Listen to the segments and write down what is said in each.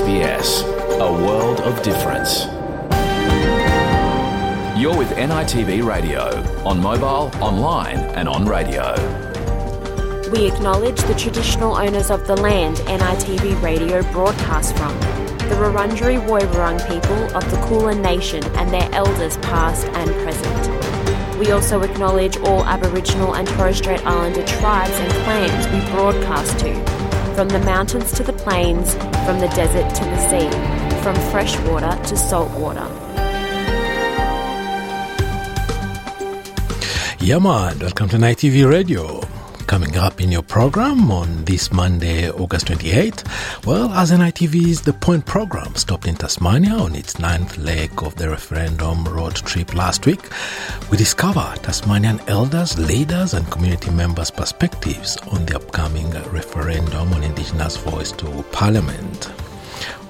SBS, a world of difference. You're with NITV Radio, on mobile, online, and on radio. We acknowledge the traditional owners of the land NITV Radio broadcasts from, the Wurundjeri Woiwurrung people of the Kulin Nation and their elders past and present. We also acknowledge all Aboriginal and Torres Strait Islander tribes and clans we broadcast to, from the mountains to the plains, from the desert to the sea, from freshwater to saltwater. Yeah, man. Welcome to Night TV Radio. Coming up in your program on this Monday, August 28th, well, as NITV's The Point program stopped in Tasmania on its ninth leg of the referendum road trip last week, we discover Tasmanian elders, leaders, and community members' perspectives on the upcoming referendum on Indigenous voice to Parliament.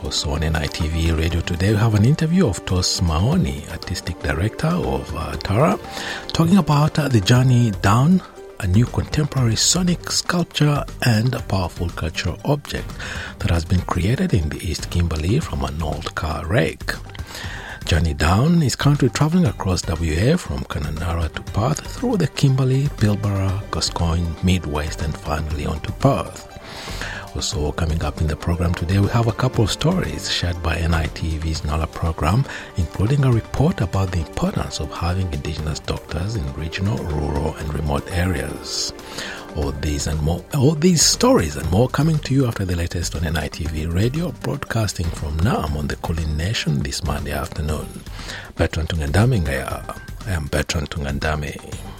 Also on NITV Radio today, we have an interview of Tos Mahoney, Artistic Director of uh, Tura, talking about uh, the journey down a new contemporary sonic sculpture and a powerful cultural object that has been created in the East Kimberley from an old car wreck. Journey Down is currently traveling across WA from Kununurra to Perth through the Kimberley, Pilbara, Gascoyne, Mid-West and finally on to Perth. Also, coming up in the program today, we have a couple of stories shared by NITV's NALA program, including a report about the importance of having Indigenous doctors in regional, rural, and remote areas. All these and more, all these stories and more coming to you after the latest on NITV Radio, broadcasting from Naarm on the Kulin Nation this Monday afternoon. Bertrand Tungandame Ngaya. I am Bertrand Tungandame.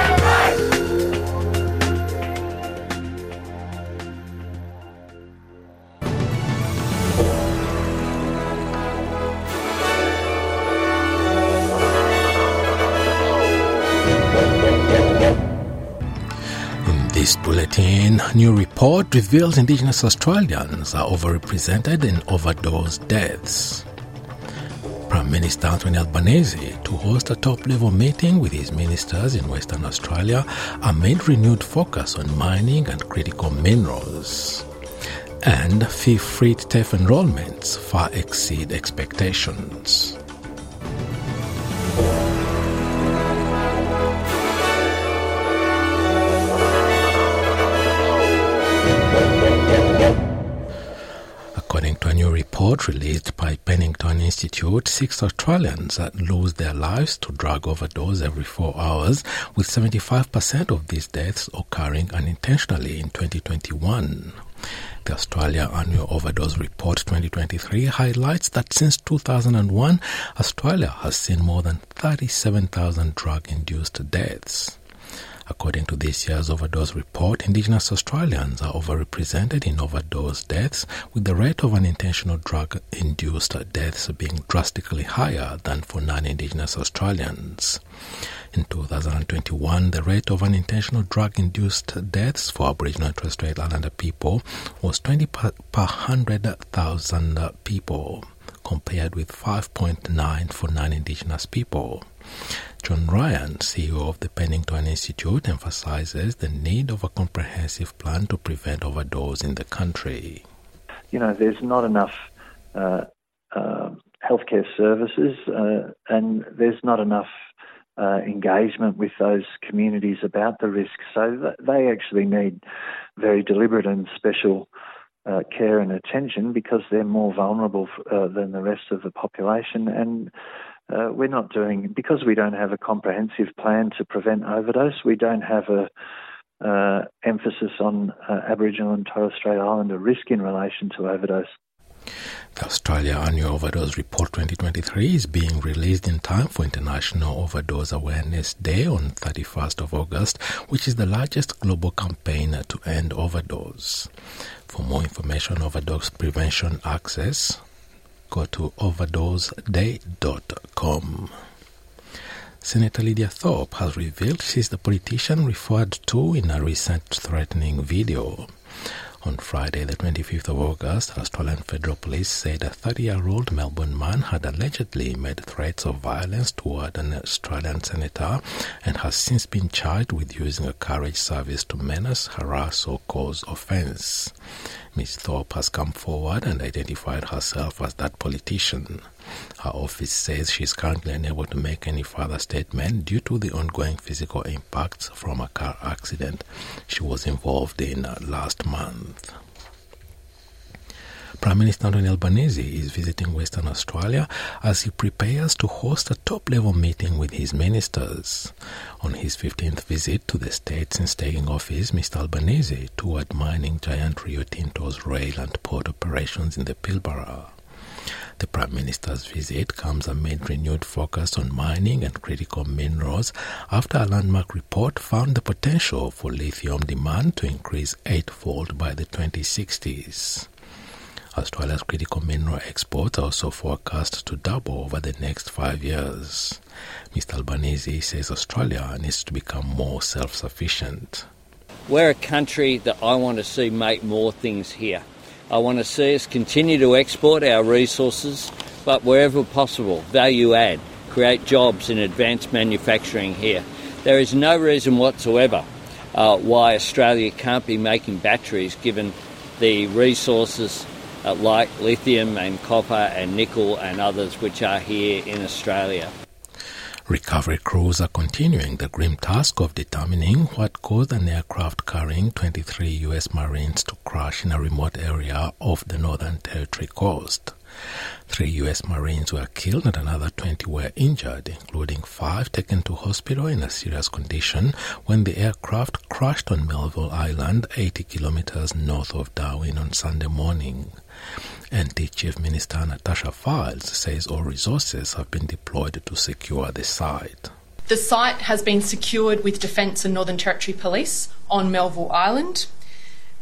Bulletin, new report reveals Indigenous Australians are overrepresented in overdose deaths. Prime Minister Anthony Albanese to host a top-level meeting with his ministers in Western Australia amid renewed focus on mining and critical minerals. And fee-free TAFE enrollments far exceed expectations. New report released by Pennington Institute, six Australians lose their lives to drug overdose every four hours, with 75% of these deaths occurring unintentionally in 2021. The Australia Annual Overdose Report 2023 highlights that since 2001, Australia has seen more than 37,000 drug induced deaths. According to this year's overdose report, Indigenous Australians are overrepresented in overdose deaths, with the rate of unintentional drug induced deaths being drastically higher than for non Indigenous Australians. In 2021, the rate of unintentional drug induced deaths for Aboriginal and Torres Strait Islander people was 20 per, per 100,000 people, compared with 5.9 for non Indigenous people. John Ryan, CEO of the Pennington Institute, emphasizes the need of a comprehensive plan to prevent overdose in the country. you know, there's not enough uh, uh, healthcare services uh, and there's not enough uh, engagement with those communities about the risks. So th- they actually need very deliberate and special uh, care and attention because they're more vulnerable uh, than the rest of the population. And uh, we're not doing, because we don't have a comprehensive plan to prevent overdose, we don't have a uh, emphasis on uh, Aboriginal and Torres Strait Islander risk in relation to overdose. The Australia Annual Overdose Report 2023 is being released in time for International Overdose Awareness Day on 31st of August, which is the largest global campaign to end overdose. For more information on overdose prevention access, go to overdoseday.com. Senator Lydia Thorpe has revealed she's the politician referred to in a recent threatening video. On Friday, the 25th of August, Australian Federal Police said a 30 year old Melbourne man had allegedly made threats of violence toward an Australian senator and has since been charged with using a carriage service to menace, harass, or cause offence. Ms. Thorpe has come forward and identified herself as that politician. Her office says she is currently unable to make any further statement due to the ongoing physical impacts from a car accident she was involved in uh, last month. Prime Minister Anthony Albanese is visiting Western Australia as he prepares to host a top level meeting with his ministers. On his 15th visit to the state since taking office, Mr. Albanese toured mining giant Rio Tinto's rail and port operations in the Pilbara. The Prime Minister's visit comes amid renewed focus on mining and critical minerals after a landmark report found the potential for lithium demand to increase eightfold by the 2060s. Australia's critical mineral exports are also forecast to double over the next five years. Mr. Albanese says Australia needs to become more self sufficient. We're a country that I want to see make more things here. I want to see us continue to export our resources, but wherever possible, value add, create jobs in advanced manufacturing here. There is no reason whatsoever uh, why Australia can't be making batteries given the resources uh, like lithium and copper and nickel and others which are here in Australia. Recovery crews are continuing the grim task of determining what caused an aircraft carrying 23 U.S. Marines to crash in a remote area of the Northern Territory coast. Three U.S. Marines were killed and another 20 were injured, including five taken to hospital in a serious condition when the aircraft crashed on Melville Island, 80 kilometers north of Darwin on Sunday morning. NT Chief Minister Natasha Fyles says all resources have been deployed to secure the site. The site has been secured with Defence and Northern Territory Police on Melville Island,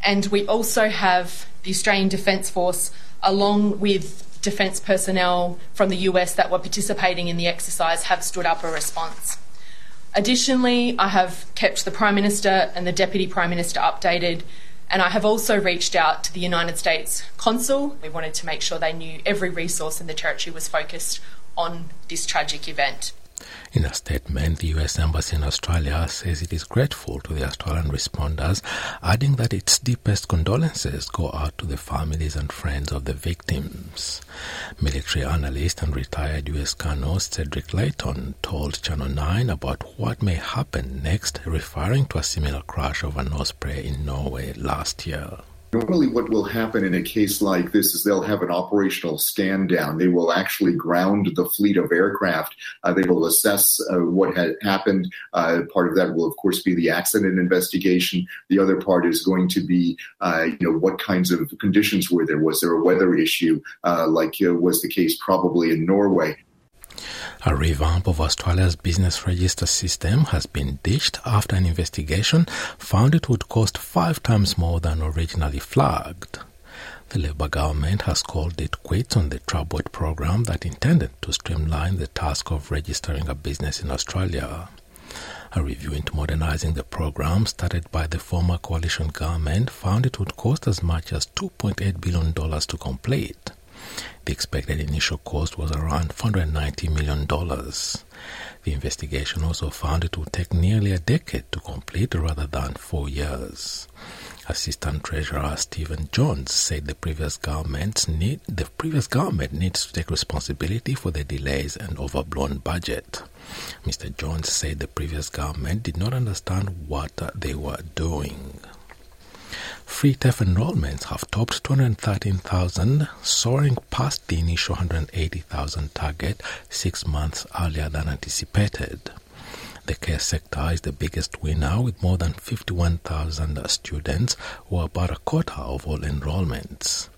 and we also have the Australian Defence Force along with defence personnel from the US that were participating in the exercise have stood up a response. Additionally, I have kept the Prime Minister and the Deputy Prime Minister updated, and I have also reached out to the United States Consul. We wanted to make sure they knew every resource in the territory was focused on this tragic event. In a statement, the U.S. Embassy in Australia says it is grateful to the Australian responders, adding that its deepest condolences go out to the families and friends of the victims. Military analyst and retired U.S. Colonel Cedric Leighton told Channel 9 about what may happen next, referring to a similar crash of an Osprey in Norway last year. Normally, what will happen in a case like this is they'll have an operational stand down. They will actually ground the fleet of aircraft. Uh, they will assess uh, what had happened. Uh, part of that will, of course, be the accident investigation. The other part is going to be, uh, you know, what kinds of conditions were there? Was there a weather issue, uh, like uh, was the case probably in Norway? A revamp of Australia's business register system has been ditched after an investigation found it would cost five times more than originally flagged. The Labour government has called it quits on the Troubled program that intended to streamline the task of registering a business in Australia. A review into modernising the program started by the former coalition government found it would cost as much as $2.8 billion to complete. The expected initial cost was around $490 million. The investigation also found it would take nearly a decade to complete rather than four years. Assistant Treasurer Stephen Jones said the previous government need the previous government needs to take responsibility for the delays and overblown budget. Mr. Jones said the previous government did not understand what they were doing. Free TAFE enrollments have topped 213,000, soaring past the initial 180,000 target six months earlier than anticipated. The care sector is the biggest winner with more than 51,000 students, or about a quarter of all enrollments.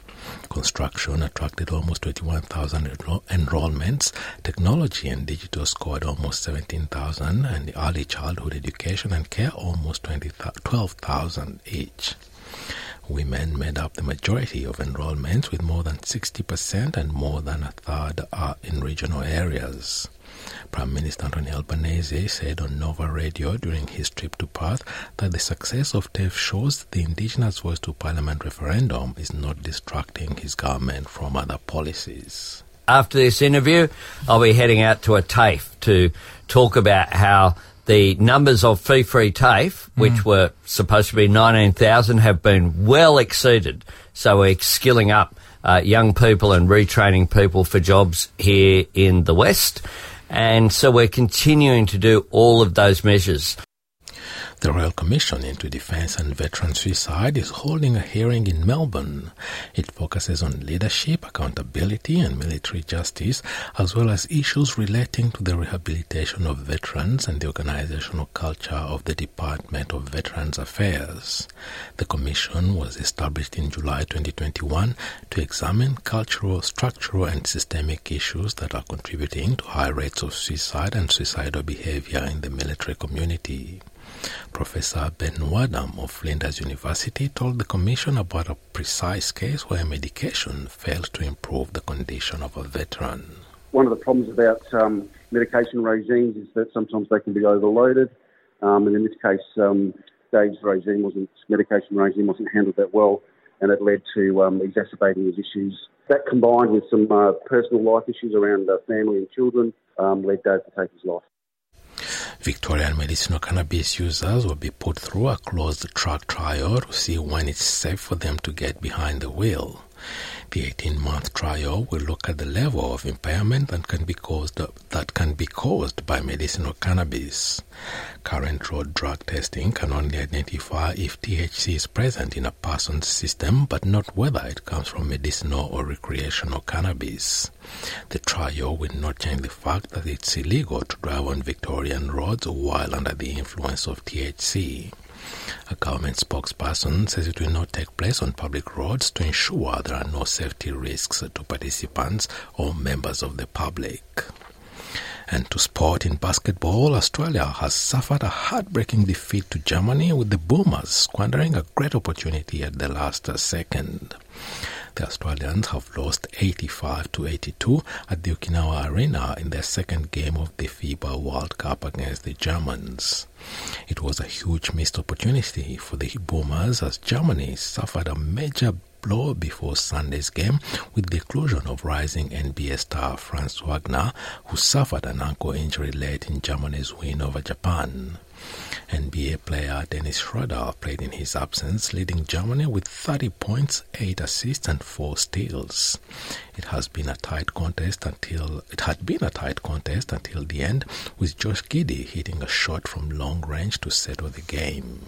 Construction attracted almost 21,000 enro- enrollments. Technology and digital scored almost 17,000, and early childhood education and care almost 12,000 each. Women made up the majority of enrollments with more than 60% and more than a third are in regional areas. Prime Minister Anthony Albanese said on Nova Radio during his trip to Perth that the success of TAFE shows the Indigenous Voice to Parliament referendum is not distracting his government from other policies. After this interview, I'll be heading out to a TAFE to talk about how the numbers of fee free TAFE, which mm. were supposed to be 19,000, have been well exceeded. So we're skilling up uh, young people and retraining people for jobs here in the West. And so we're continuing to do all of those measures. The Royal Commission into Defence and Veteran Suicide is holding a hearing in Melbourne. It focuses on leadership, accountability, and military justice, as well as issues relating to the rehabilitation of veterans and the organizational culture of the Department of Veterans Affairs. The Commission was established in July 2021 to examine cultural, structural, and systemic issues that are contributing to high rates of suicide and suicidal behavior in the military community. Professor Ben Wadham of Flinders University told the Commission about a precise case where medication failed to improve the condition of a veteran. One of the problems about um, medication regimes is that sometimes they can be overloaded, um, and in this case, um, Dave's regime wasn't medication regime wasn't handled that well, and it led to um, exacerbating his issues. That combined with some uh, personal life issues around uh, family and children um, led Dave to take his life. Victorian medicinal cannabis users will be put through a closed track trial to see when it's safe for them to get behind the wheel. The 18-month trial will look at the level of impairment that can be caused that can be caused by medicinal cannabis. Current road drug testing can only identify if THC is present in a person's system, but not whether it comes from medicinal or recreational cannabis. The trial will not change the fact that it's illegal to drive on Victorian roads while under the influence of THC. A government spokesperson says it will not take place on public roads to ensure there are no safety risks to participants or members of the public. And to sport in basketball, Australia has suffered a heartbreaking defeat to Germany with the Boomers squandering a great opportunity at the last second. The Australians have lost 85 to 82 at the Okinawa Arena in their second game of the FIBA World Cup against the Germans. It was a huge missed opportunity for the Boomers as Germany suffered a major before Sunday's game with the inclusion of rising NBA star Franz Wagner, who suffered an ankle injury late in Germany's win over Japan. NBA player Dennis Schroeder played in his absence, leading Germany with 30 points, 8 assists, and 4 steals. It has been a tight contest until it had been a tight contest until the end, with Josh Giddey hitting a shot from long range to settle the game.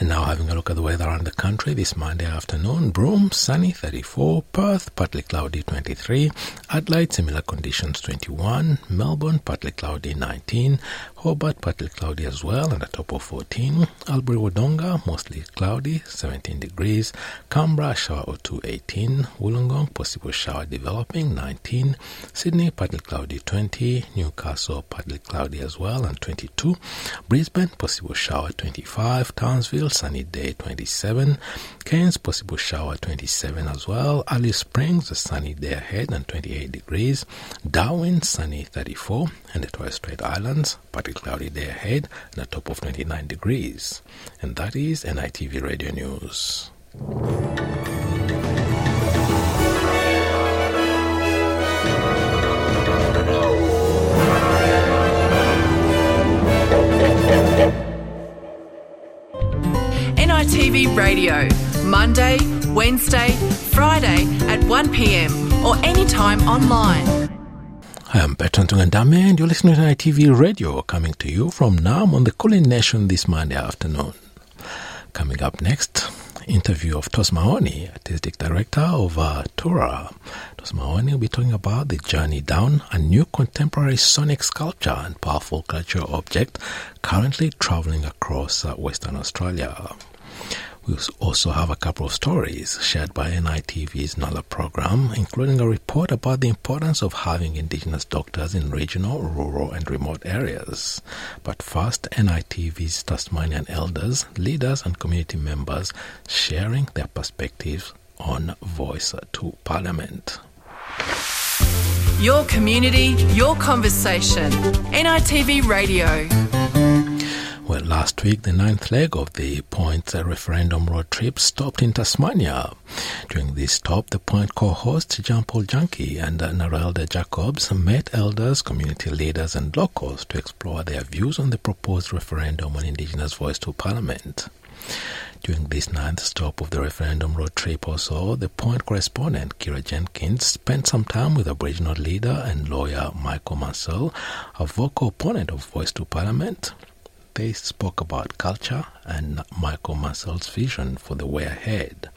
And now having a look at the weather around the country this Monday afternoon. Broome, sunny 34. Perth, partly cloudy 23. Adelaide, similar conditions 21. Melbourne, partly cloudy 19. Hobart, partly cloudy as well and a top of 14. Albury Wodonga, mostly cloudy 17 degrees. Canberra, shower or 2 18. Wollongong, possible shower developing 19. Sydney, partly cloudy 20. Newcastle, partly cloudy as well and 22. Brisbane, possible shower 25. Townsville, sunny day 27. Cairns, possible shower 27 as well. Alice Springs, a sunny day ahead and 28 degrees. Darwin, sunny 34. And the Torres Strait Islands, partly cloudy day ahead and a top of 29 degrees. And that is NITV Radio News. NITV Radio, Monday, Wednesday, Friday at 1pm or anytime online. Hi, I'm Bertrand Tungandame and you're listening to ITV Radio coming to you from Naarm on the Kulin Nation this Monday afternoon. Coming up next, interview of Tos Mahoney, Artistic Director of uh, Tura. Tos Mahoney will be talking about the journey down a new contemporary sonic sculpture and powerful cultural object currently traveling across uh, Western Australia. We also have a couple of stories shared by NITV's NALA program, including a report about the importance of having Indigenous doctors in regional, rural, and remote areas. But first, NITV's Tasmanian elders, leaders, and community members sharing their perspectives on Voice to Parliament. Your community, your conversation. NITV Radio. Well, last week, the ninth leg of the Point uh, referendum road trip stopped in Tasmania. During this stop, the Point co-hosts Jean Paul Janke and uh, Narelda Jacobs met elders, community leaders, and locals to explore their views on the proposed referendum on Indigenous voice to Parliament. During this ninth stop of the referendum road trip also, the Point correspondent Keira Jenkins spent some time with Aboriginal leader and lawyer Michael Mansell, a vocal opponent of Voice to Parliament. They spoke about culture and Michael Mansell's vision for the way ahead.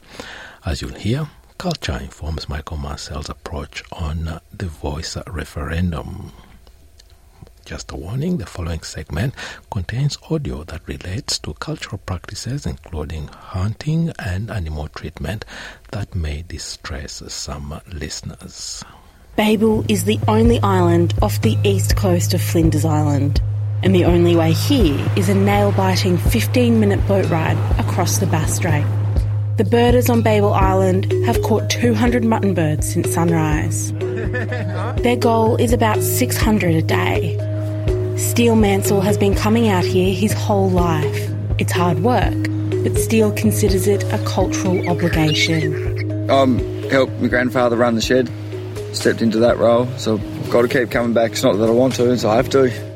As you'll hear, culture informs Michael Mansell's approach on the voice referendum. Just a warning the following segment contains audio that relates to cultural practices, including hunting and animal treatment, that may distress some listeners. Babel is the only island off the east coast of Flinders Island, and the only way here is a nail biting 15 minute boat ride across the Bass Strait. The birders on Babel Island have caught 200 mutton birds since sunrise. Their goal is about 600 a day. Steele Mansell has been coming out here his whole life. It's hard work, but Steele considers it a cultural obligation. Um, helped my grandfather run the shed, stepped into that role, so I've got to keep coming back. It's not that I want to, it's I have to.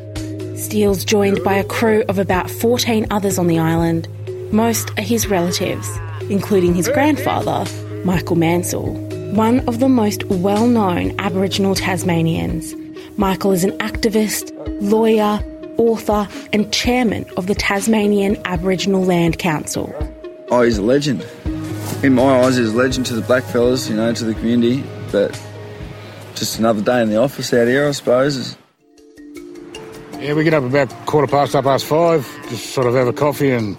Steele's joined by a crew of about 14 others on the island. Most are his relatives, including his grandfather, Michael Mansell, one of the most well known Aboriginal Tasmanians. Michael is an activist, lawyer, author, and chairman of the Tasmanian Aboriginal Land Council. Oh, he's a legend. In my eyes, he's a legend to the blackfellas, you know, to the community, but just another day in the office out here, I suppose. Yeah, we get up about quarter past, half past five, just sort of have a coffee and,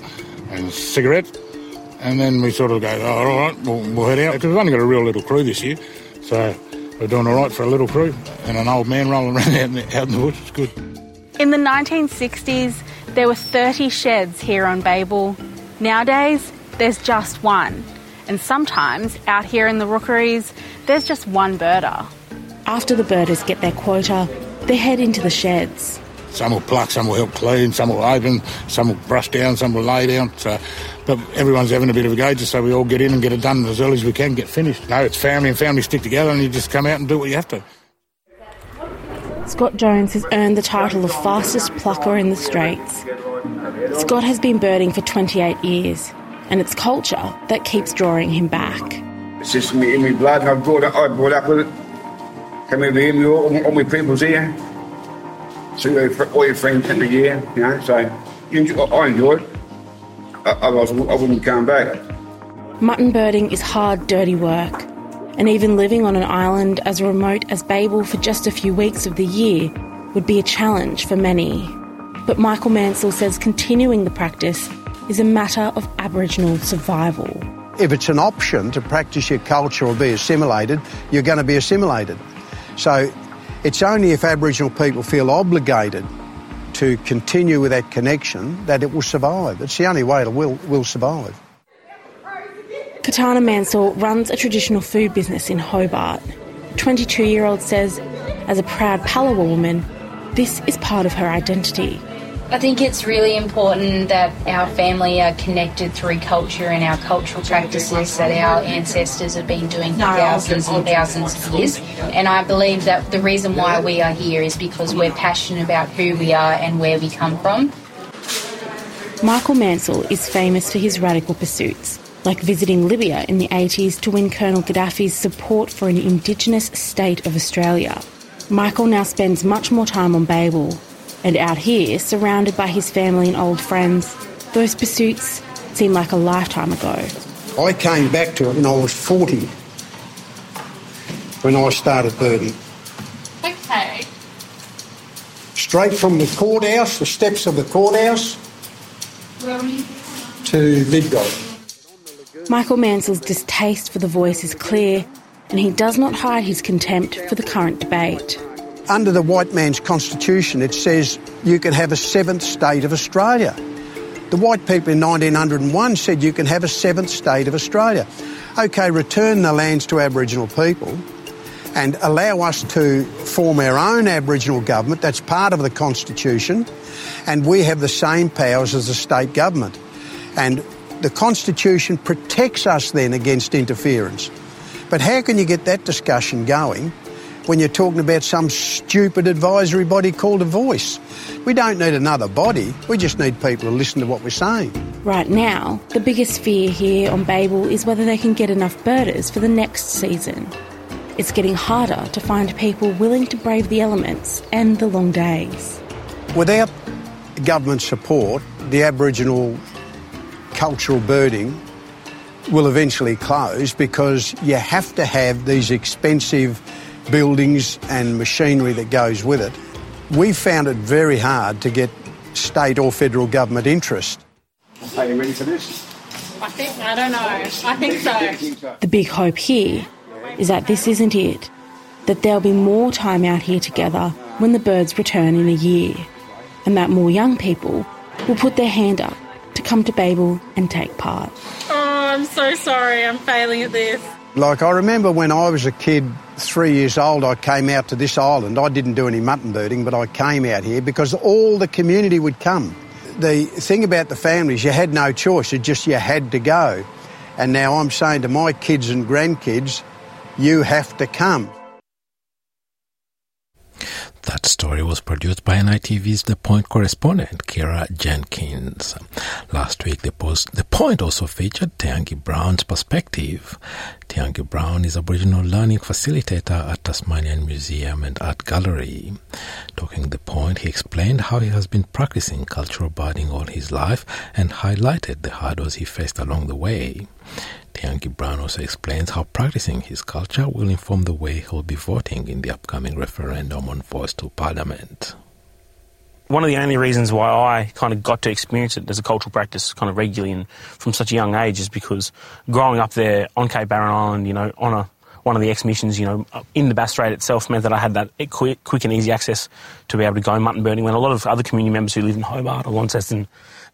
and a cigarette, and then we sort of go, oh, all right, we'll, we'll head out. Because we've only got a real little crew this year, so we're doing all right for a little crew and an old man rolling around out in the, out in the bush. It's good. In the 1960s, there were 30 sheds here on Babel. Nowadays, there's just one. And sometimes, out here in the rookeries, there's just one birder. After the birders get their quota, they head into the sheds. Some will pluck, some will help clean, some will open, some will brush down, some will lay down. So, but everyone's having a bit of a go just so we all get in and get it done as early as we can, get finished. No, it's family and family stick together and you just come out and do what you have to. Scott Jones has earned the title of fastest plucker in the Straits. Scott has been birding for 28 years, and it's culture that keeps drawing him back. It's just me in my blood. I brought up, I brought up with it. Come over here, all, all my people's here. See all your friends every year, you know. So enjoy, I enjoy it. Otherwise, I wouldn't come back. Mutton birding is hard, dirty work, and even living on an island as remote as Babel for just a few weeks of the year would be a challenge for many. But Michael Mansell says continuing the practice is a matter of Aboriginal survival. If it's an option to practice your culture or be assimilated, you're going to be assimilated. So it's only if Aboriginal people feel obligated to continue with that connection that it will survive. It's the only way it will, will survive. Katana Mansell runs a traditional food business in Hobart. 22 year old says, as a proud Palawa woman, this is part of her identity. I think it's really important that our family are connected through culture and our cultural practices that our ancestors have been doing for thousands and thousands of years. And I believe that the reason why we are here is because we're passionate about who we are and where we come from. Michael Mansell is famous for his radical pursuits, like visiting Libya in the 80s to win Colonel Gaddafi's support for an Indigenous state of Australia. Michael now spends much more time on Babel, and out here, surrounded by his family and old friends, those pursuits seem like a lifetime ago. I came back to it when I was 40, when I started birding. Okay. Straight from the courthouse, the steps of the courthouse, to Midgate. Michael Mansell's distaste for the voice is clear, and he does not hide his contempt for the current debate. Under the white man's constitution, it says you can have a seventh state of Australia. The white people in 1901 said you can have a seventh state of Australia. OK, return the lands to Aboriginal people and allow us to form our own Aboriginal government. That's part of the Constitution. And we have the same powers as the state government. And the Constitution protects us then against interference. But how can you get that discussion going when you're talking about some stupid advisory body called a voice? We don't need another body, we just need people to listen to what we're saying. Right now, the biggest fear here on Babel is whether they can get enough birders for the next season. It's getting harder to find people willing to brave the elements and the long days. Without government support, the Aboriginal cultural birding will eventually close because you have to have these expensive buildings and machinery that goes with it. We found it very hard to get state or federal government interest. Are you ready for this? I think, I don't know. I think so. The big hope here is that this isn't it, that there'll be more time out here together when the birds return in a year, and that more young people will put their hand up to come to Babel and take part. Oh, I'm so sorry. I'm failing at this. Like, I remember when I was a kid, three years old, I came out to this island. I didn't do any mutton birding, but I came out here because all the community would come. The thing about the families, you had no choice, it just you had to go. And now I'm saying to my kids and grandkids, you have to come. That story was produced by NITV's The Point correspondent, Keira Jenkins. Last week, the, post, the Point also featured Tiangi Brown's perspective. Tiangi Brown is Aboriginal learning facilitator at Tasmanian Museum and Art Gallery. Talking The Point, he explained how he has been practicing cultural birding all his life and highlighted the hurdles he faced along the way. Tiangi Brown also explains how practicing his culture will inform the way he'll be voting in the upcoming referendum on voice to parliament. One of the only reasons why I kind of got to experience it as a cultural practice kind of regularly and from such a young age is because growing up there on Cape Barren Island, you know, on a one of the exhibitions, you know, in the Bass Strait itself meant that I had that quick, quick and easy access to be able to go mutton birding when a lot of other community members who live in Hobart or Launceston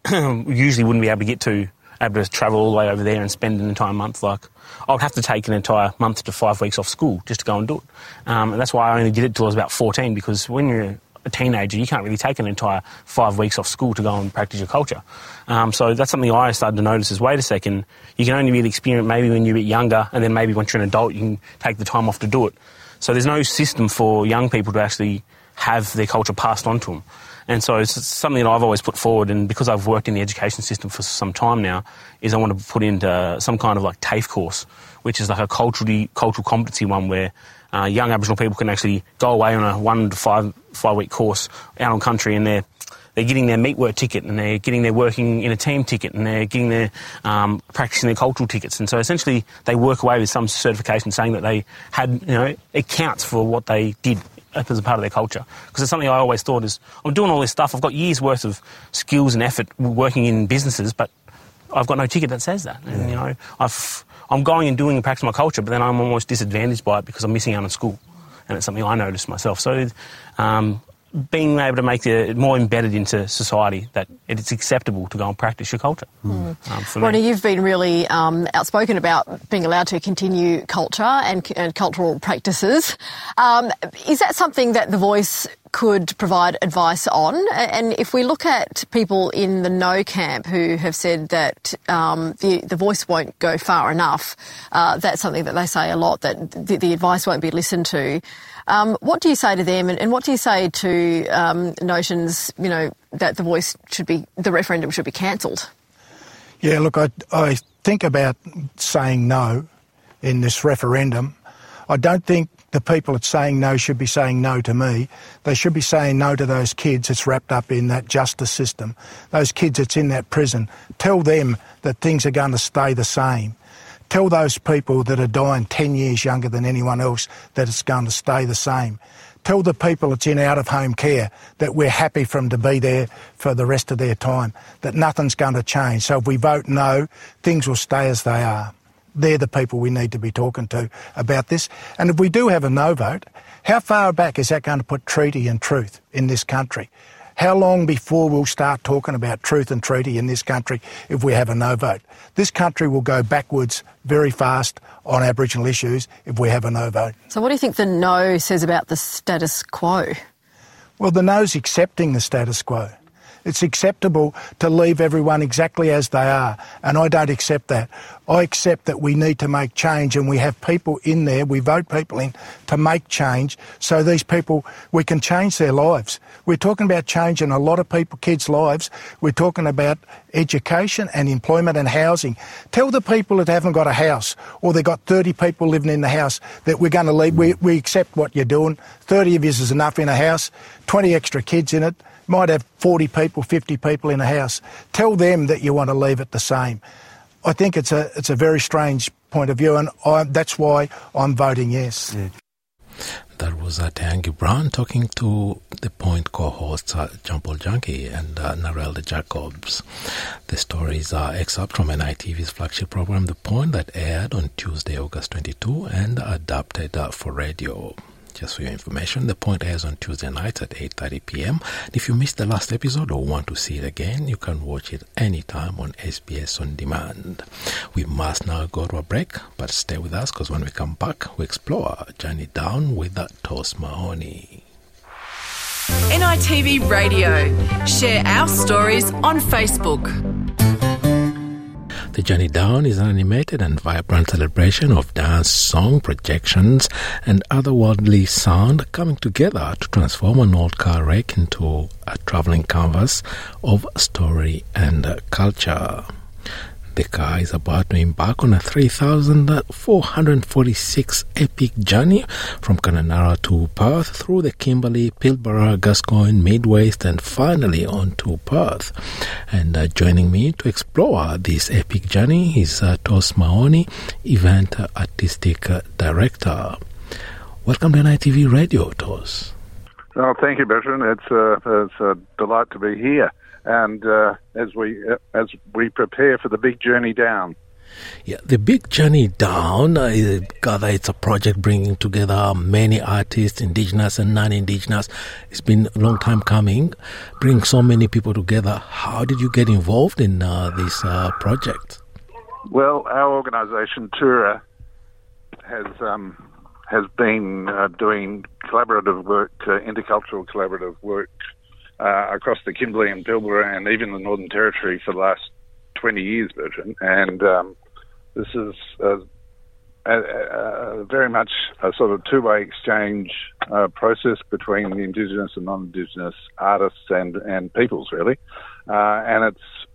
usually wouldn't be able to get to able to travel all the way over there and spend an entire month. Like, I would have to take an entire month to five weeks off school just to go and do it. Um, and that's why I only did it till I was about 14, because when you're a teenager, you can't really take an entire five weeks off school to go and practice your culture. Um, so that's something I started to notice is wait a second, you can only really experience maybe when you're a bit younger, and then maybe once you're an adult, you can take the time off to do it. So there's no system for young people to actually have their culture passed on to them. And so it's something that I've always put forward, and because I've worked in the education system for some time now, is I want to put into some kind of like TAFE course, which is like a culturally cultural competency one where uh, young Aboriginal people can actually go away on a one to five five week course out on country, and they're they're getting their meat work ticket, and they're getting their working in a team ticket, and they're getting their um, practicing their cultural tickets, and so essentially they work away with some certification saying that they had you know it counts for what they did as a part of their culture. Because it's something I always thought is, I'm doing all this stuff, I've got years worth of skills and effort working in businesses, but I've got no ticket that says that. And, you know, I've, I'm going and doing and practicing my culture, but then I'm almost disadvantaged by it because I'm missing out on school. And it's something I noticed myself. So, um, being able to make it more embedded into society that it's acceptable to go and practice your culture. Mm. Um, Ronnie, you've been really um, outspoken about being allowed to continue culture and, and cultural practices. Um, is that something that The Voice could provide advice on? And if we look at people in the no camp who have said that um, the, the voice won't go far enough, uh, that's something that they say a lot, that the, the advice won't be listened to. Um, what do you say to them, and, and what do you say to um, notions, you know, that the voice should be, the referendum should be cancelled? Yeah, look, I, I think about saying no in this referendum. I don't think the people that's saying no should be saying no to me. They should be saying no to those kids that's wrapped up in that justice system, those kids that's in that prison. Tell them that things are going to stay the same. Tell those people that are dying 10 years younger than anyone else that it's going to stay the same. Tell the people that's in out of home care that we're happy for them to be there for the rest of their time, that nothing's going to change. So if we vote no, things will stay as they are. They're the people we need to be talking to about this. And if we do have a no vote, how far back is that going to put treaty and truth in this country? How long before we'll start talking about truth and treaty in this country if we have a no vote? This country will go backwards very fast on Aboriginal issues if we have a no vote. So, what do you think the no says about the status quo? Well, the no's accepting the status quo. It's acceptable to leave everyone exactly as they are, and I don't accept that. I accept that we need to make change, and we have people in there, we vote people in to make change so these people, we can change their lives. We're talking about changing a lot of people, kids' lives. We're talking about education and employment and housing. Tell the people that haven't got a house or they've got 30 people living in the house that we're going to leave. We, we accept what you're doing. 30 of you is enough in a house, 20 extra kids in it might have 40 people, 50 people in a house. Tell them that you want to leave it the same. I think it's a, it's a very strange point of view, and I, that's why I'm voting yes. Yeah. That was uh, Tayangi Brown talking to the Point co-hosts uh, John Paul Janke and uh, Narelda Jacobs. The stories are excerpts from NITV's flagship program, The Point, that aired on Tuesday, August 22, and adapted uh, for radio just for your information. The point airs on Tuesday nights at 8.30 p.m. If you missed the last episode or want to see it again, you can watch it anytime on SBS On Demand. We must now go to a break, but stay with us because when we come back, we explore a journey down with that Tos Mahoney. NITV Radio. Share our stories on Facebook. The Journey Down is an animated and vibrant celebration of dance, song, projections, and otherworldly sound coming together to transform an old car wreck into a traveling canvas of story and culture. The car is about to embark on a 3,446 epic journey from Kununurra to Perth through the Kimberley, Pilbara, Gascoyne, Mid-West and finally on to Perth. And uh, joining me to explore this epic journey is uh, Tos Mahoney, Event Artistic Director. Welcome to NITV Radio, Tos. Oh, thank you, Bertrand. It's, uh, it's a delight to be here and uh, as we uh, as we prepare for the big journey down. Yeah, the big journey down. Uh, gather it's a project bringing together many artists, indigenous and non-indigenous. It's been a long time coming, bringing so many people together. How did you get involved in uh, this uh, project? Well, our organisation Tura has um, has been uh, doing collaborative work, uh, intercultural collaborative work uh, across the Kimberley and Pilbara and even the Northern Territory for the last 20 years, Virgin. And um, this is a, very much a sort of two-way exchange uh, process between the Indigenous and non-Indigenous artists and, and peoples, really. Uh, and it's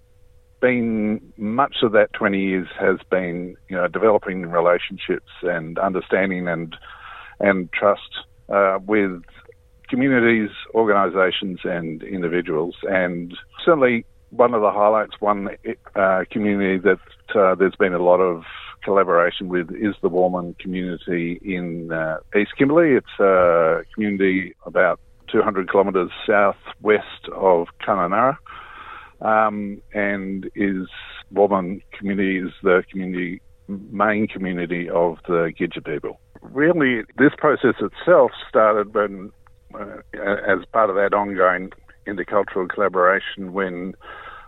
been much of that 20 years has been, you know, developing relationships and understanding and and trust uh, with communities, organisations, and individuals. And certainly, one of the highlights, one uh, community that uh, there's been a lot of collaboration with is the Warmun community in uh, East Kimberley. It's a community about 200 kilometres southwest of Kununurra, um, and is Warmun community is the community main community of the Gidja people. Really, this process itself started when as part of that ongoing intercultural collaboration when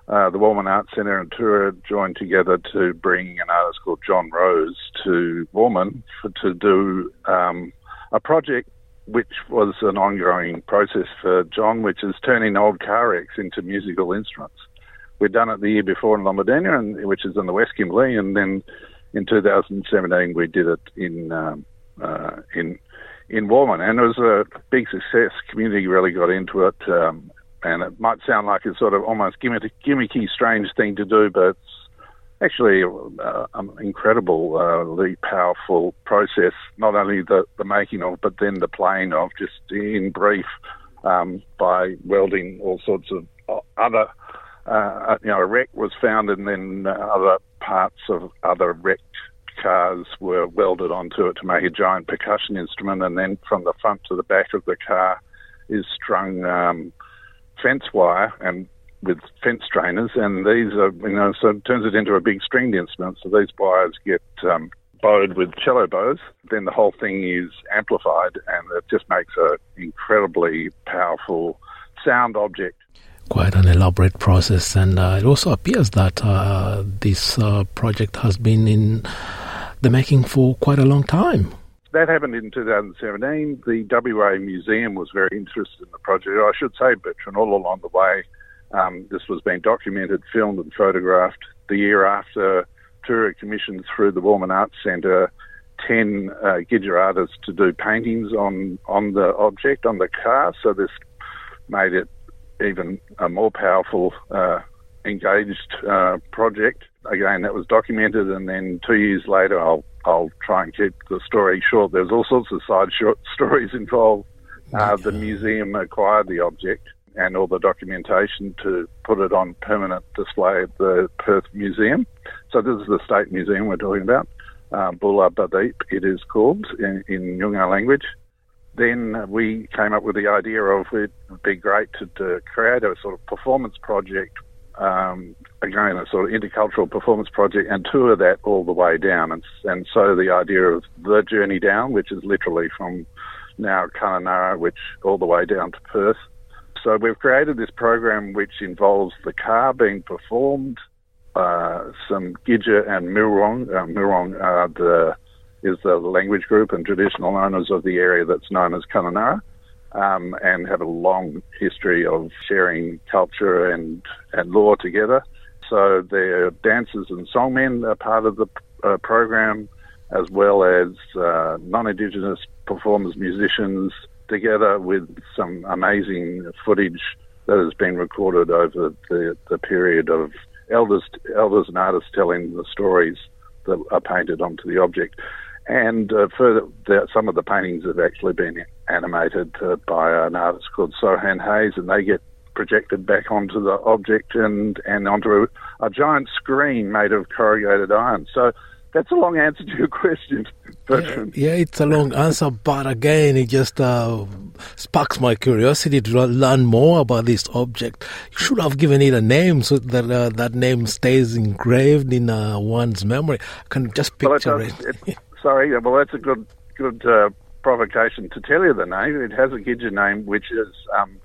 uh, the Warmun Arts Centre and Tura joined together to bring an artist called Jon Rose to Warmun for, to do um, a project which was an ongoing process for John, which is turning old car wrecks into musical instruments. We'd done it the year before in Lombadina, and, which is in the West Kimberley, and then in 2017 we did it in um, uh, in in Warmun, and it was a big success. Community really got into it, um, and it might sound like it's sort of almost gimmicky, gimmicky, strange thing to do, but it's actually uh, an incredibly powerful process. Not only the, the making of, but then the playing of. Just in brief, um, by welding all sorts of other. Uh, you know, a wreck was found, and then uh, other parts of other wrecked cars were welded onto it to make a giant percussion instrument, and then from the front to the back of the car is strung um, fence wire and with fence strainers, and these are you know so it turns it into a big stringed instrument. So these wires get um, bowed with cello bows. Then the whole thing is amplified, and it just makes an incredibly powerful sound object. Quite an elaborate process, and uh, it also appears that uh, this uh, project has been in the making for quite a long time. That happened in 2017. The WA Museum was very interested in the project. I should say, Bertrand, all along the way, um, this was being documented, filmed, and photographed. The year after, Tura commissioned through the Warmun Arts Centre 10 uh, Gidja artists to do paintings on, on the object, on the car. So this made it even a more powerful, uh, engaged uh, project. Again, that was documented, and then two years later, I'll I'll try and keep the story short. There's all sorts of side short stories involved. Uh, the museum acquired the object and all the documentation to put it on permanent display at the Perth Museum. So this is the State Museum we're talking about. Uh, Bula Badeep, it is called in, in language. Then we came up with the idea of it would be great to, to create a sort of performance project, um, again, a sort of intercultural performance project, and tour that all the way down. And, and so the idea of the journey down, which is literally from now Kununurra, which all the way down to Perth. So we've created this program which involves the car being performed, uh, some Gidja and Miriwoong. Uh, are the is the language group and traditional owners of the area that's known as Kununurra, um, and have a long history of sharing culture and, and law together. So their dancers and songmen are part of the uh, program, as well as uh, non-Indigenous performers, musicians, together with some amazing footage that has been recorded over the, the period of elders, elders and artists telling the stories that are painted onto the object. And uh, further, the, some of the paintings have actually been animated uh, by an artist called Sohan Hayes, and they get projected back onto the object and, and onto a, a giant screen made of corrugated iron. So that's a long answer to your question. Yeah, yeah, it's a long answer, but again, it just uh, sparks my curiosity to learn more about this object. You should have given it a name so that uh, that name stays engraved in uh, one's memory. I can just picture well, it. Does, it. Sorry, well, that's a good good uh, provocation to tell you the name. It has a Gidja name, which is um,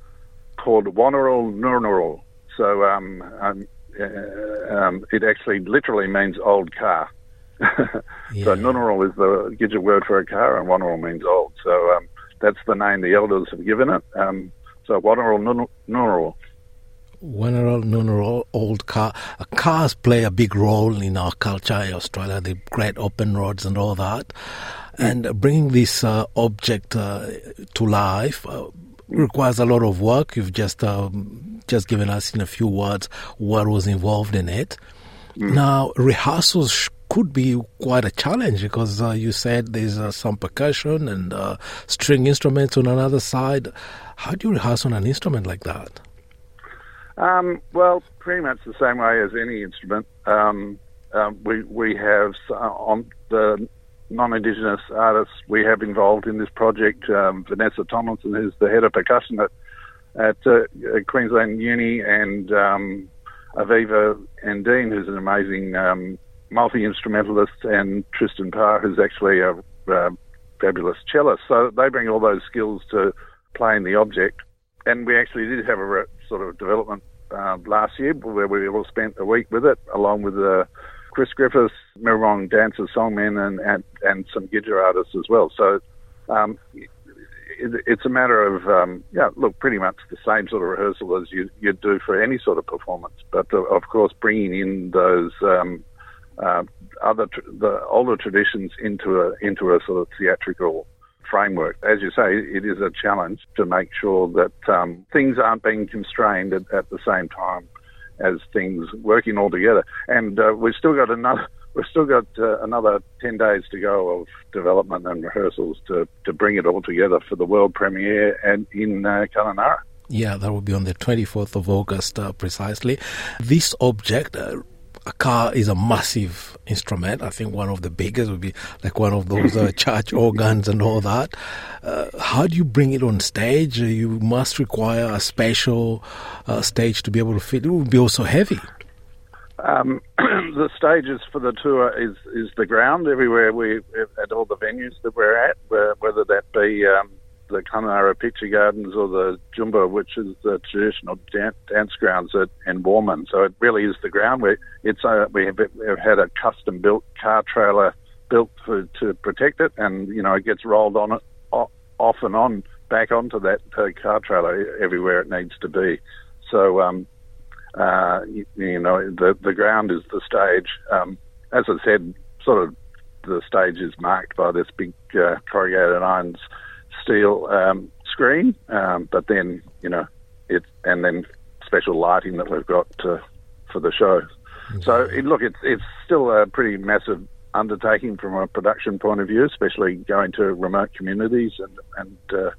called Wonneral Nurnural. So um, um, uh, um, it actually literally means old car. yeah. So Nunaral is the Gidja word for a car, and Wonneral means old. So um, that's the name the elders have given it. Um, so Wonneral Nunaral. Wonneral Nunaral old car. Uh, cars play a big role in our culture in Australia. The great open roads and all that, and bringing this uh, object uh, to life uh, requires a lot of work. You've just um, just given us in a few words what was involved in it. Mm. Now rehearsals could be quite a challenge because uh, you said there's uh, some percussion and uh, string instruments on another side. How do you rehearse on an instrument like that? Um, well, pretty much the same way as any instrument. Um, um we we have uh, on the non-Indigenous artists we have involved in this project. Um, Vanessa Tomlinson, who's the head of percussion at at, uh, Queensland Uni, and um, Aviva Endean, who's an amazing um, multi instrumentalist, and Tristan Parr, who's actually a, a fabulous cellist. So they bring all those skills to playing the object. And we actually did have a sort of development uh, last year where we all spent a week with it, along with uh, Chris Griffiths, Miriwoong dancers, songmen, and, and, and some Gidja artists as well. So um, it, it's a matter of, um, yeah, look, pretty much the same sort of rehearsal as you, you do for any sort of performance. But uh, of course, bringing in those um, uh, other tr- the older traditions into a into a sort of theatrical framework. As you say, it is a challenge to make sure that um, things aren't being constrained at, at, the same time as things working all together. And uh, we've still got another. We've still got uh, another 10 days to go of development and rehearsals to, to bring it all together for the world premiere and in uh, Yeah, that will be on the 24th of August, uh, precisely. This object, uh, a car is a massive instrument. I think one of the biggest would be like one of those uh, church organs and all that. Uh, how do you bring it on stage? You must require a special uh, stage to be able to fit. It would be also heavy. Um, the stages for the tour is, is the ground everywhere we at all the venues that we're at, whether that be um, the Kununurra Picture Gardens or the Joonba, which is the traditional dance, grounds at in Warmun. So it really is the ground. We it's a, we have, we've had a custom built car trailer built for, to protect it, and you know it gets rolled on it off and on back onto that uh, car trailer everywhere it needs to be. So um, uh, you, you, know, the the ground is the stage. Um, as I said, sort of the stage is marked by this big uh, corrugated irons steel um, screen, um, but then you know it, and then special lighting that we've got to, for the show. So it, look, it's it's still a pretty massive undertaking from a production point of view, especially going to remote communities and and uh,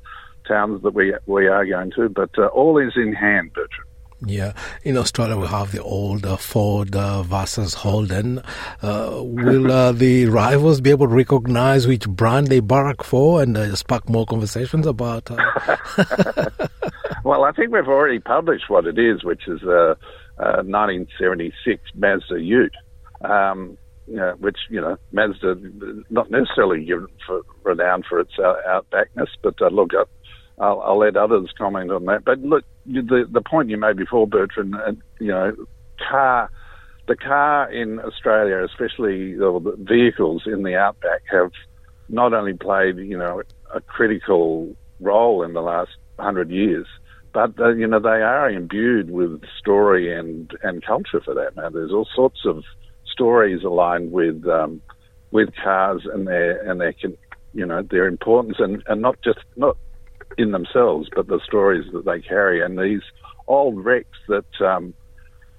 towns that we we are going to. But uh, all is in hand, Bertrand. Yeah, in Australia we have the old uh, Ford uh, versus Holden. Uh, will uh, the rivals be able to recognize which brand they barrack for and uh, spark more conversations about? Uh, well, I think we've already published what it is, which is a, 1976 Mazda Ute. Um, which you know Mazda not necessarily for, renowned for its outbackness, but look, I'll, I'll, let others comment on that. But look, the the point you made before, Bertrand, you know, car, the car in Australia, especially the vehicles in the outback, have not only played you know a critical role in the last hundred years, but uh, you know they are imbued with story and and culture for that matter. There's all sorts of stories aligned with um, with cars and their and their you know their importance and, and not just not in themselves, but the stories that they carry and these old wrecks that um,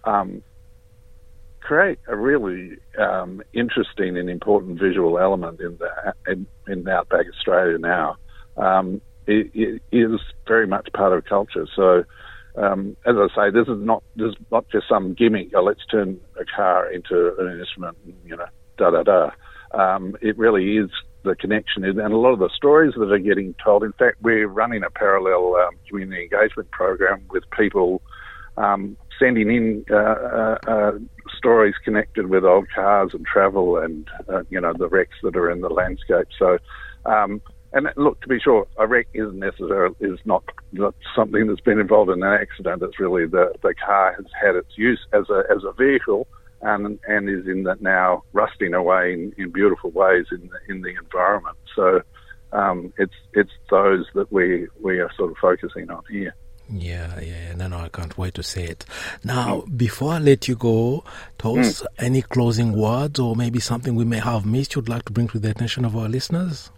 um, create a really um, interesting and important visual element in the in, in outback Australia now. Um, it, it is very much part of culture. So, um, as I say, this is not this is not just some gimmick. Oh, let's turn a car into an instrument. You know, da da da. Um, it really is the connection is, and a lot of the stories that are getting told. In fact, we're running a parallel um, community engagement program with people um, sending in uh, uh, uh, stories connected with old cars and travel, and uh, you know the wrecks that are in the landscape. So. Um, and look, to be sure, a wreck isn't necessarily is not, not something that's been involved in an accident. It's really the the car has had its use as a as a vehicle, and and is in that now rusting away in, in beautiful ways in the, in the environment. So um, it's it's those that we we are sort of focusing on here. Yeah, yeah, no, no, I can't wait to see it. Now, before I let you go, Tos, mm. any closing words or maybe something we may have missed you'd like to bring to the attention of our listeners?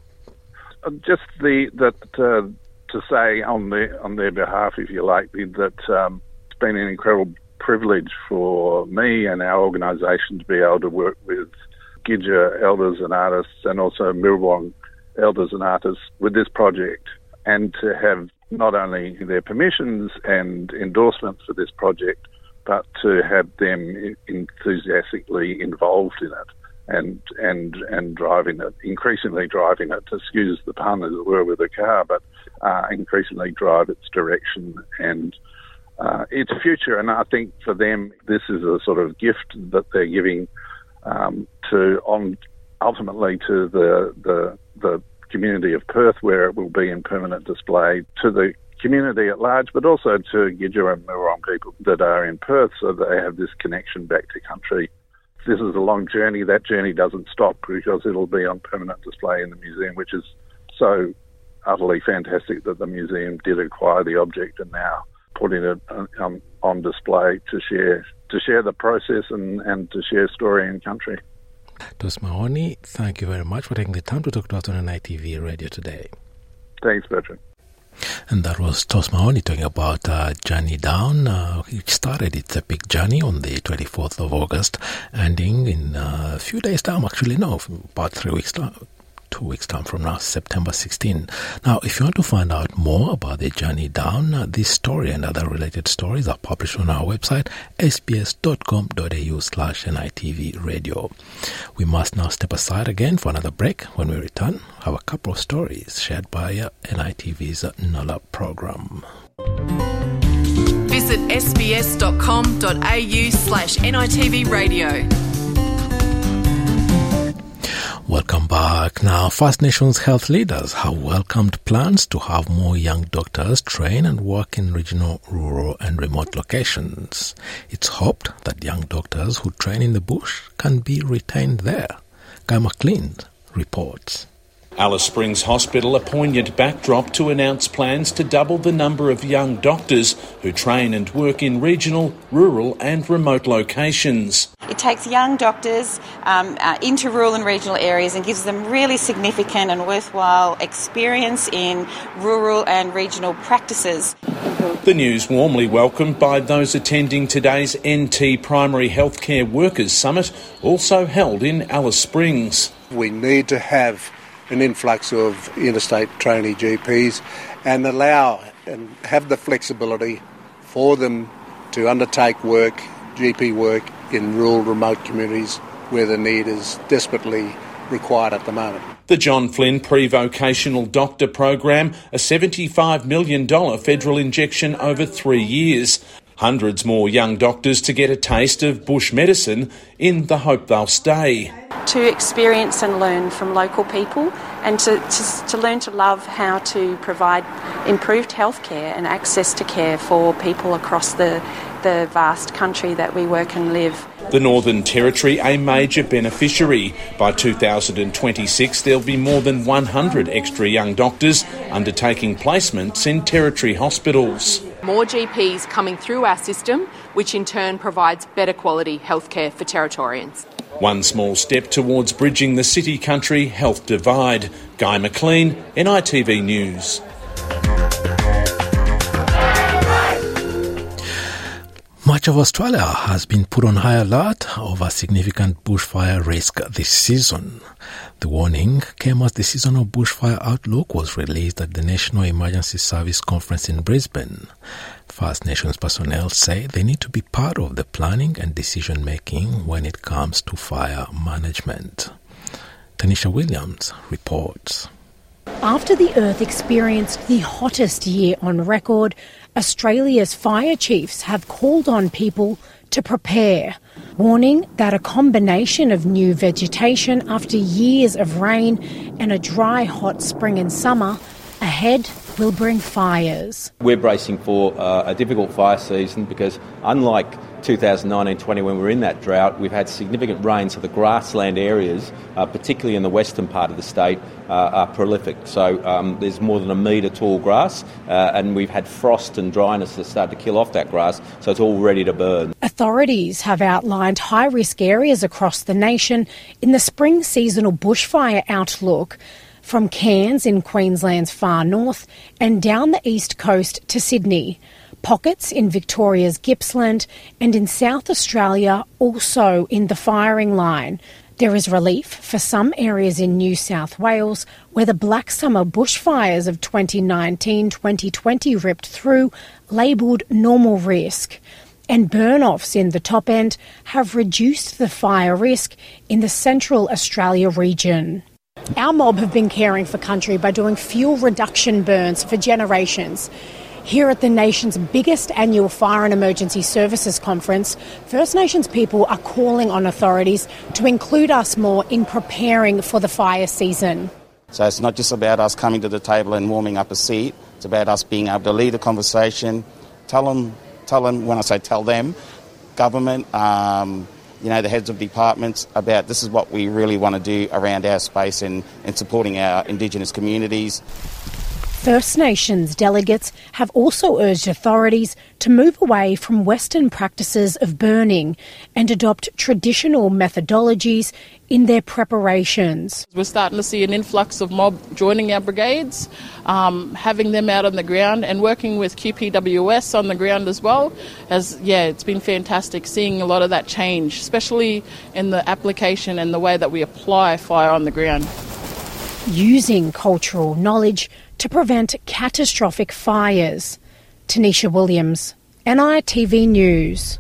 Uh, just the that uh, to say on their on their behalf, if you like, that um, it's been an incredible privilege for me and our organisation to be able to work with Gidja elders and artists and also Miriwoong elders and artists with this project and to have not only their permissions and endorsements for this project, but to have them enthusiastically involved in it and and and driving it, increasingly driving it. Excuse the pun, as it were, with a car, but uh, increasingly drive its direction and uh, its future. And I think for them, this is a sort of gift that they're giving um, to on ultimately to the, the the community of Perth, where it will be in permanent display to the community at large, but also to Gidja and Miriwoong people that are in Perth, so they have this connection back to country. This is a long journey. That journey doesn't stop because it'll be on permanent display in the museum, which is so utterly fantastic that the museum did acquire the object and now putting it um, on display to share to share the process and, and to share story and country. Tos Mahoney, thank you very much for taking the time to talk to us on NITV Radio today. Thanks, Bertrand. And that was Tos Mahoney talking about uh, Journey Down. Uh, it started its epic journey on the 24th of August, ending in uh, a few days' time, actually, no, about three weeks' time two weeks' time from now, September 16. Now, if you want to find out more about the journey down, uh, this story and other related stories are published on our website, sbs.com.au slash NITV radio. We must now step aside again for another break. When we return, have a couple of stories shared by uh, NITV's NOLA program. Visit sbs.com.au slash NITV radio. Welcome back. Now, First Nations health leaders have welcomed plans to have more young doctors train and work in regional, rural, and remote locations. It's hoped that young doctors who train in the bush can be retained there. Guy McLean reports. Alice Springs Hospital a poignant backdrop to announce plans to double the number of young doctors who train and work in regional, rural, and remote locations. It takes young doctors um, uh, into rural and regional areas and gives them really significant and worthwhile experience in rural and regional practices. The news warmly welcomed by those attending today's NT Primary Healthcare Workers Summit, also held in Alice Springs. We need to have an influx of interstate trainee GPs and allow and have the flexibility for them to undertake work, GP work, in rural, remote communities where the need is desperately required at the moment. The John Flynn Pre Vocational Doctor Program, a $75 million federal injection over three years. Hundreds more young doctors to get a taste of bush medicine in the hope they'll stay. To experience and learn from local people and to, to, to learn to love how to provide improved healthcare and access to care for people across the, the vast country that we work and live. The Northern Territory a major beneficiary. By 2026, there'll be more than 100 extra young doctors undertaking placements in Territory hospitals. More GPs coming through our system, which in turn provides better quality healthcare for Territorians. One small step towards bridging the city country health divide. Guy McLean, NITV News. Much of Australia has been put on high alert over significant bushfire risk this season. The warning came as the seasonal bushfire outlook was released at the National Emergency Service Conference in Brisbane. First Nations personnel say they need to be part of the planning and decision making when it comes to fire management. Tanisha Williams reports. After the Earth experienced the hottest year on record, Australia's fire chiefs have called on people to prepare, warning that a combination of new vegetation after years of rain and a dry, hot spring and summer ahead will bring fires. We're bracing for uh, a difficult fire season because, unlike 2019-20 when we were in that drought, we've had significant rain, so the grassland areas, uh, particularly in the western part of the state, uh, are prolific. So um, there's more than a metre tall grass, uh, and we've had frost and dryness that start to kill off that grass, so it's all ready to burn. Authorities have outlined high risk areas across the nation in the spring seasonal bushfire outlook from Cairns in Queensland's far north and down the east coast to Sydney. Pockets in Victoria's Gippsland and in South Australia also in the firing line. There is relief for some areas in New South Wales where the Black Summer bushfires of 2019 2020 ripped through, labelled normal risk. And burn offs in the top end have reduced the fire risk in the Central Australia region. Our mob have been caring for country by doing fuel reduction burns for generations. Here at the nation's biggest annual Fire and Emergency Services Conference, First Nations people are calling on authorities to include us more in preparing for the fire season. So it's not just about us coming to the table and warming up a seat, it's about us being able to lead the conversation, tell them, tell them when I say tell them, government, um, you know, the heads of departments about this is what we really want to do around our space and, and supporting our Indigenous communities. First Nations delegates have also urged authorities to move away from Western practices of burning and adopt traditional methodologies in their preparations. We're starting to see an influx of mob joining our brigades, um, having them out on the ground and working with QPWS on the ground as well. As yeah, it's been fantastic seeing a lot of that change, especially in the application and the way that we apply fire on the ground. using cultural knowledge to prevent catastrophic fires. Tanisha Williams, NITV News.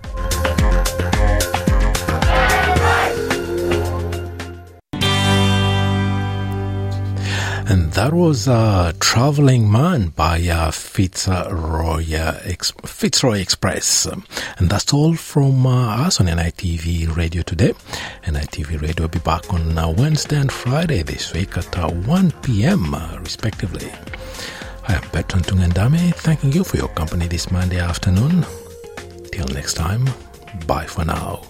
And that was uh, Traveling Man by uh, Fitzroy, uh, Ex- Fitzroy Express. And that's all from uh, us on NITV Radio today. NITV Radio will be back on uh, Wednesday and Friday this week at uh, 1 p.m. Uh, respectively. I am Bertrand Tungandame, thanking you for your company this Monday afternoon. Till next time, bye for now.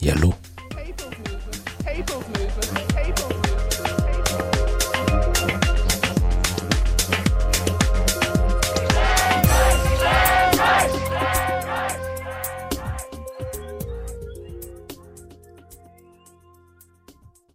Yalu.